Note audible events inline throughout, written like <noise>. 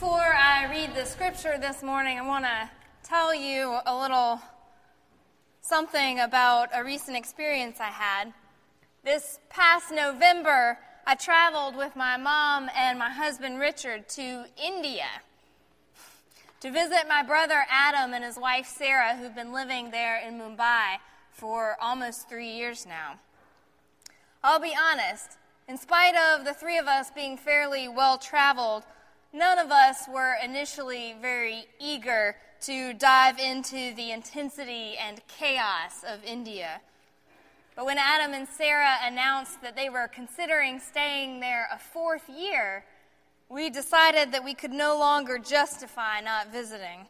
Before I read the scripture this morning, I want to tell you a little something about a recent experience I had. This past November, I traveled with my mom and my husband Richard to India to visit my brother Adam and his wife Sarah, who've been living there in Mumbai for almost three years now. I'll be honest, in spite of the three of us being fairly well traveled, none of us were initially very eager to dive into the intensity and chaos of India. But when Adam and Sarah announced that they were considering staying there a fourth year, we decided that we could no longer justify not visiting.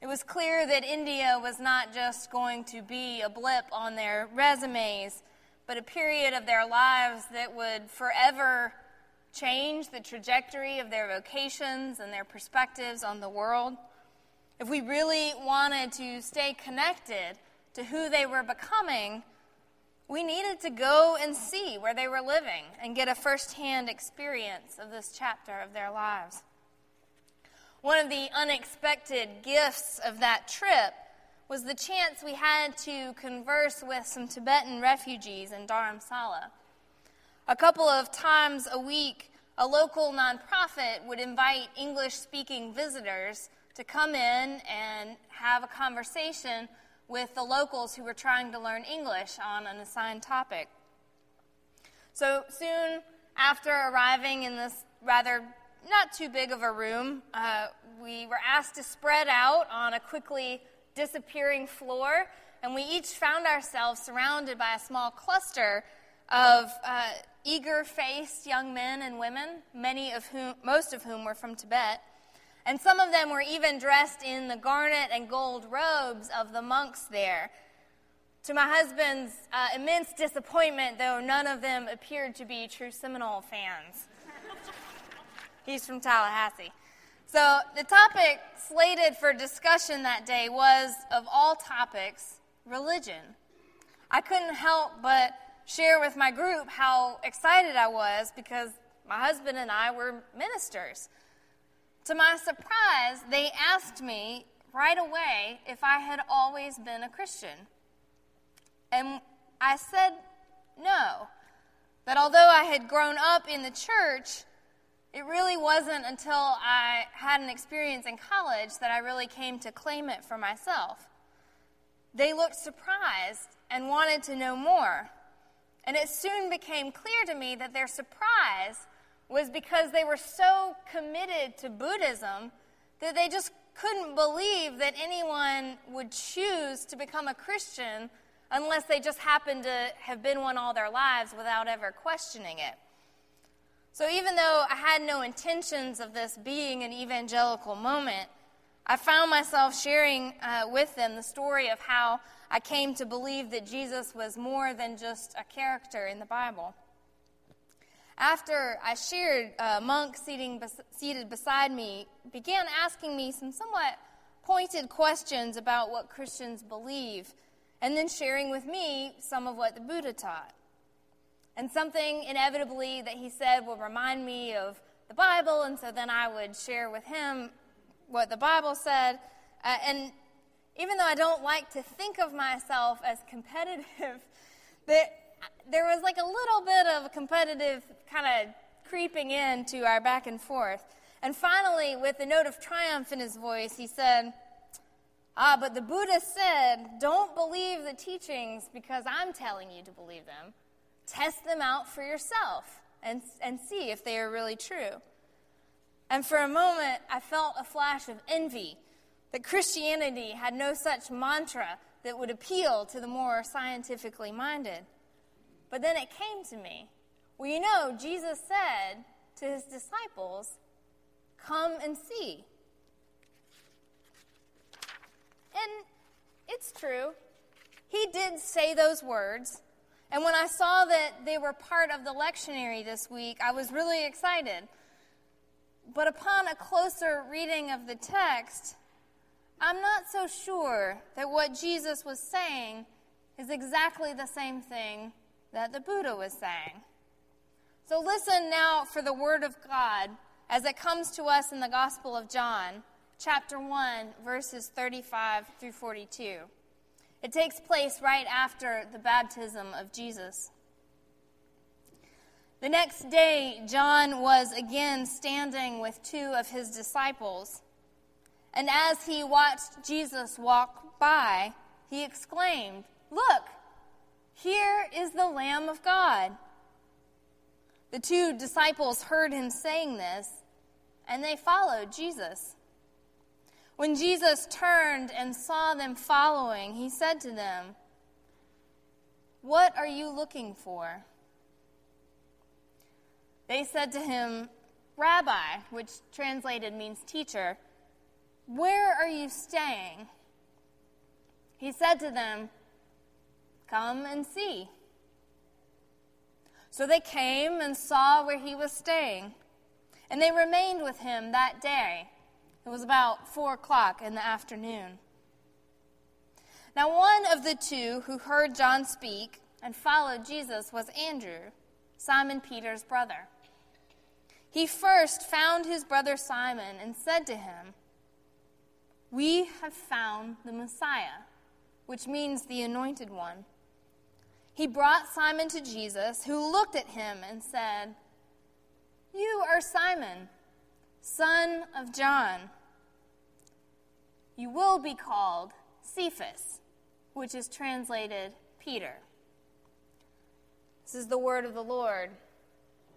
It was clear that India was not just going to be a blip on their resumes, but a period of their lives that would forever change the trajectory of their vocations and their perspectives on the world. If we really wanted to stay connected to who they were becoming, we needed to go and see where they were living and get a firsthand experience of this chapter of their lives. One of the unexpected gifts of that trip was the chance we had to converse with some Tibetan refugees in Dharamsala. A couple of times a week, a local nonprofit would invite English speaking visitors to come in and have a conversation with the locals who were trying to learn English on an assigned topic. So soon after arriving in this rather not too big of a room, uh, we were asked to spread out on a quickly disappearing floor, and we each found ourselves surrounded by a small cluster of uh, eager faced young men and women, many of whom, most of whom were from Tibet. And some of them were even dressed in the garnet and gold robes of the monks there. To my husband's uh, immense disappointment, though, none of them appeared to be true Seminole fans. <laughs> He's from Tallahassee. So, the topic slated for discussion that day was, of all topics, religion. I couldn't help but share with my group how excited I was because my husband and I were ministers. To my surprise, they asked me right away if I had always been a Christian. And I said no. That although I had grown up in the church, it really wasn't until I had an experience in college that I really came to claim it for myself. They looked surprised and wanted to know more. And it soon became clear to me that their surprise was because they were so committed to Buddhism that they just couldn't believe that anyone would choose to become a Christian unless they just happened to have been one all their lives without ever questioning it. So even though I had no intentions of this being an evangelical moment, I found myself sharing uh, with them the story of how I came to believe that Jesus was more than just a character in the Bible. After I shared, a uh, monk seating, seated beside me began asking me some somewhat pointed questions about what Christians believe, and then sharing with me some of what the Buddha taught. And something inevitably that he said would remind me of the Bible, and so then I would share with him what the Bible said. Uh, and even though I don't like to think of myself as competitive, <laughs> that there was like a little bit of competitive kind of creeping into our back and forth. And finally, with a note of triumph in his voice, he said, Ah, but the Buddha said, don't believe the teachings because I'm telling you to believe them. Test them out for yourself and, and see if they are really true. And for a moment, I felt a flash of envy that Christianity had no such mantra that would appeal to the more scientifically minded. But then it came to me. Well, you know, Jesus said to his disciples, Come and see. And it's true. He did say those words. And when I saw that they were part of the lectionary this week, I was really excited. But upon a closer reading of the text, I'm not so sure that what Jesus was saying is exactly the same thing that the Buddha was saying. So listen now for the word of God as it comes to us in the Gospel of John, chapter 1, verses 35 through 42. It takes place right after the baptism of Jesus. The next day, John was again standing with two of his disciples. And as he watched Jesus walk by, he exclaimed, Look, here is the Lamb of God. The two disciples heard him saying this, and they followed Jesus. When Jesus turned and saw them following, he said to them, What are you looking for? They said to him, Rabbi, which translated means teacher, where are you staying? He said to them, Come and see. So they came and saw where he was staying, and they remained with him that day. It was about four o'clock in the afternoon. Now, one of the two who heard John speak and followed Jesus was Andrew, Simon Peter's brother. He first found his brother Simon and said to him, We have found the Messiah, which means the anointed one. He brought Simon to Jesus, who looked at him and said, You are Simon son of John. You will be called Cephas, which is translated Peter. This is the word of the Lord.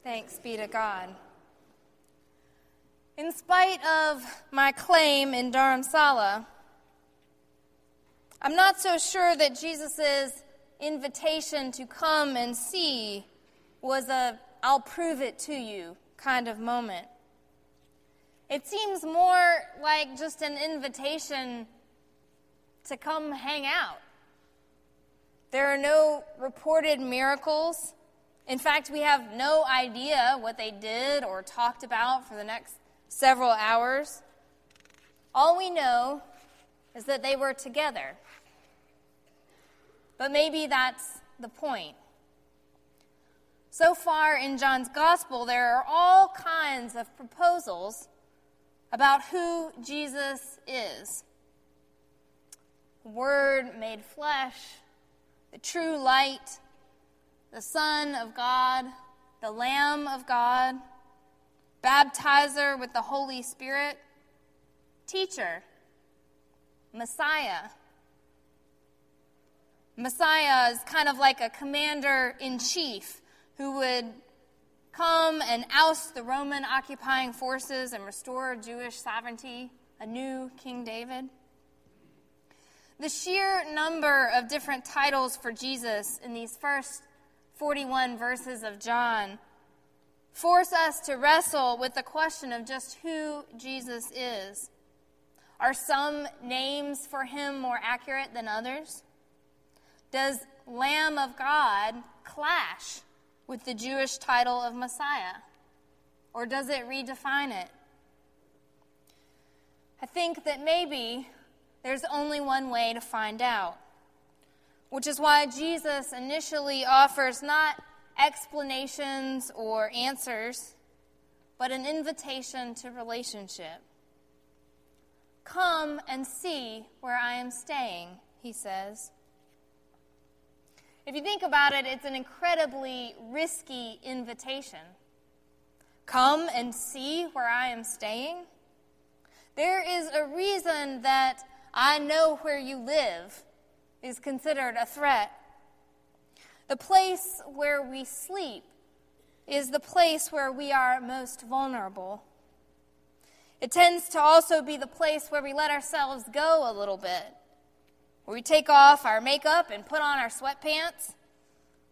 Thanks be to God. In spite of my claim in Dharamsala, I'm not so sure that Jesus' invitation to come and see was a I'll prove it to you kind of moment. It seems more like just an invitation to come hang out. There are no reported miracles. In fact, we have no idea what they did or talked about for the next several hours. All we know is that they were together. But maybe that's the point. So far in John's gospel, there are all kinds of proposals about who Jesus is. Word made flesh, the true light, the Son of God, the Lamb of God, baptizer with the Holy Spirit, teacher, Messiah. Messiah is kind of like a commander in chief who would come and oust the Roman occupying forces and restore Jewish sovereignty, a new King David. The sheer number of different titles for Jesus in these first 41 verses of John force us to wrestle with the question of just who Jesus is. Are some names for him more accurate than others? Does Lamb of God clash with the Jewish title of Messiah? Or does it redefine it? I think that maybe there's only one way to find out, which is why Jesus initially offers not explanations or answers, but an invitation to relationship. Come and see where I am staying, he says. If you think about it, it's an incredibly risky invitation. Come and see where I am staying. There is a reason that I know where you live is considered a threat. The place where we sleep is the place where we are most vulnerable. It tends to also be the place where we let ourselves go a little bit where we take off our makeup and put on our sweatpants,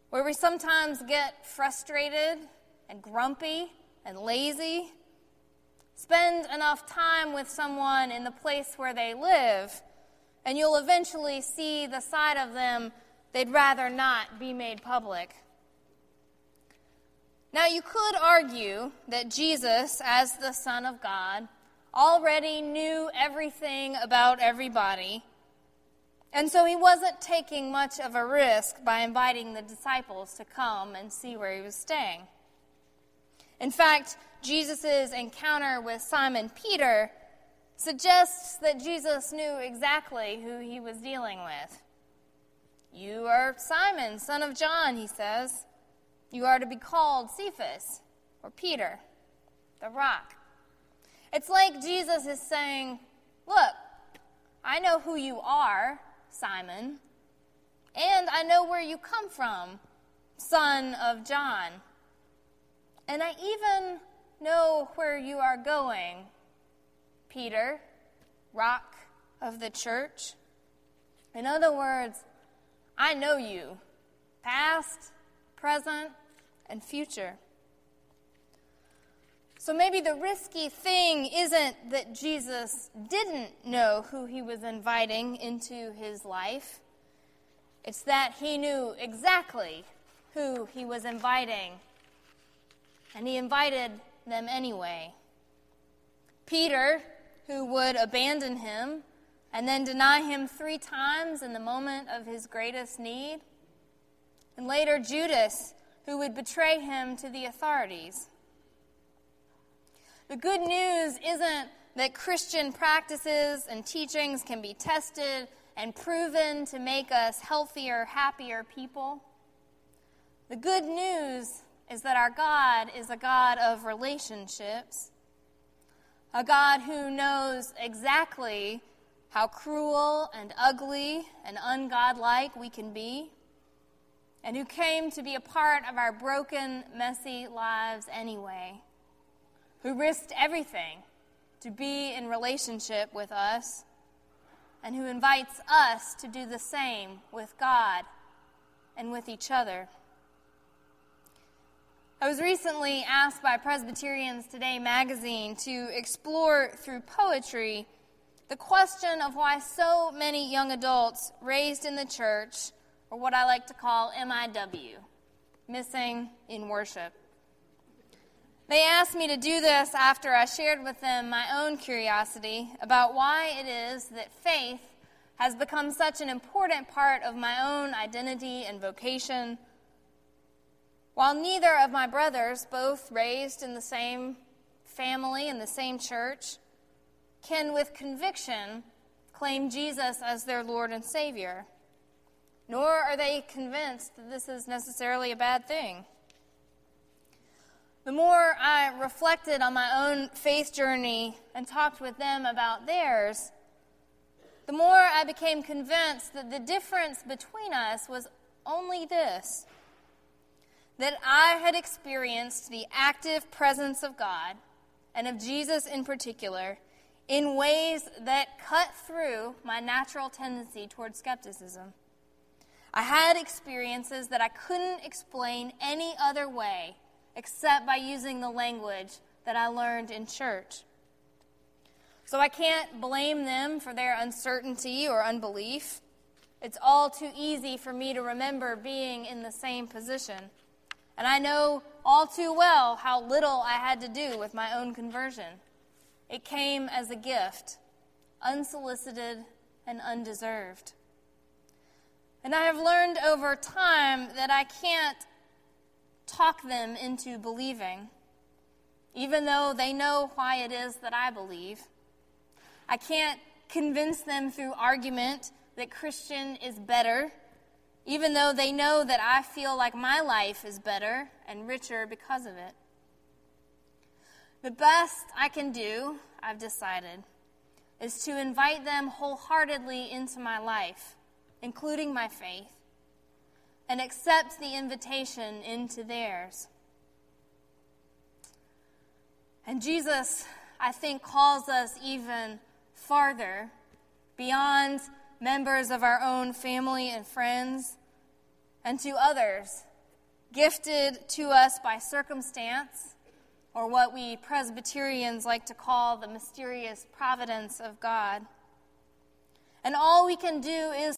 where we sometimes get frustrated and grumpy and lazy. Spend enough time with someone in the place where they live, and you'll eventually see the side of them they'd rather not be made public. Now, you could argue that Jesus, as the Son of God, already knew everything about everybody and so he wasn't taking much of a risk by inviting the disciples to come and see where he was staying. In fact, Jesus' encounter with Simon Peter suggests that Jesus knew exactly who he was dealing with. You are Simon, son of John, he says. You are to be called Cephas, or Peter, the rock. It's like Jesus is saying, Look, I know who you are, Simon, and I know where you come from, son of John. And I even know where you are going, Peter, rock of the church. In other words, I know you, past, present, and future. So maybe the risky thing isn't that Jesus didn't know who he was inviting into his life. It's that he knew exactly who he was inviting, and he invited them anyway. Peter, who would abandon him and then deny him three times in the moment of his greatest need, and later Judas, who would betray him to the authorities. The good news isn't that Christian practices and teachings can be tested and proven to make us healthier, happier people. The good news is that our God is a God of relationships, a God who knows exactly how cruel and ugly and ungodlike we can be, and who came to be a part of our broken, messy lives anyway who risked everything to be in relationship with us, and who invites us to do the same with God and with each other. I was recently asked by Presbyterians Today magazine to explore through poetry the question of why so many young adults raised in the church are what I like to call MIW, missing in worship. They asked me to do this after I shared with them my own curiosity about why it is that faith has become such an important part of my own identity and vocation. While neither of my brothers, both raised in the same family in the same church, can with conviction claim Jesus as their Lord and Savior, nor are they convinced that this is necessarily a bad thing. The more I reflected on my own faith journey and talked with them about theirs, the more I became convinced that the difference between us was only this that I had experienced the active presence of God, and of Jesus in particular, in ways that cut through my natural tendency toward skepticism. I had experiences that I couldn't explain any other way except by using the language that I learned in church. So I can't blame them for their uncertainty or unbelief. It's all too easy for me to remember being in the same position. And I know all too well how little I had to do with my own conversion. It came as a gift, unsolicited and undeserved. And I have learned over time that I can't talk them into believing, even though they know why it is that I believe. I can't convince them through argument that Christian is better, even though they know that I feel like my life is better and richer because of it. The best I can do, I've decided, is to invite them wholeheartedly into my life, including my faith, and accept the invitation into theirs. And Jesus, I think, calls us even farther beyond members of our own family and friends and to others gifted to us by circumstance or what we Presbyterians like to call the mysterious providence of God. And all we can do is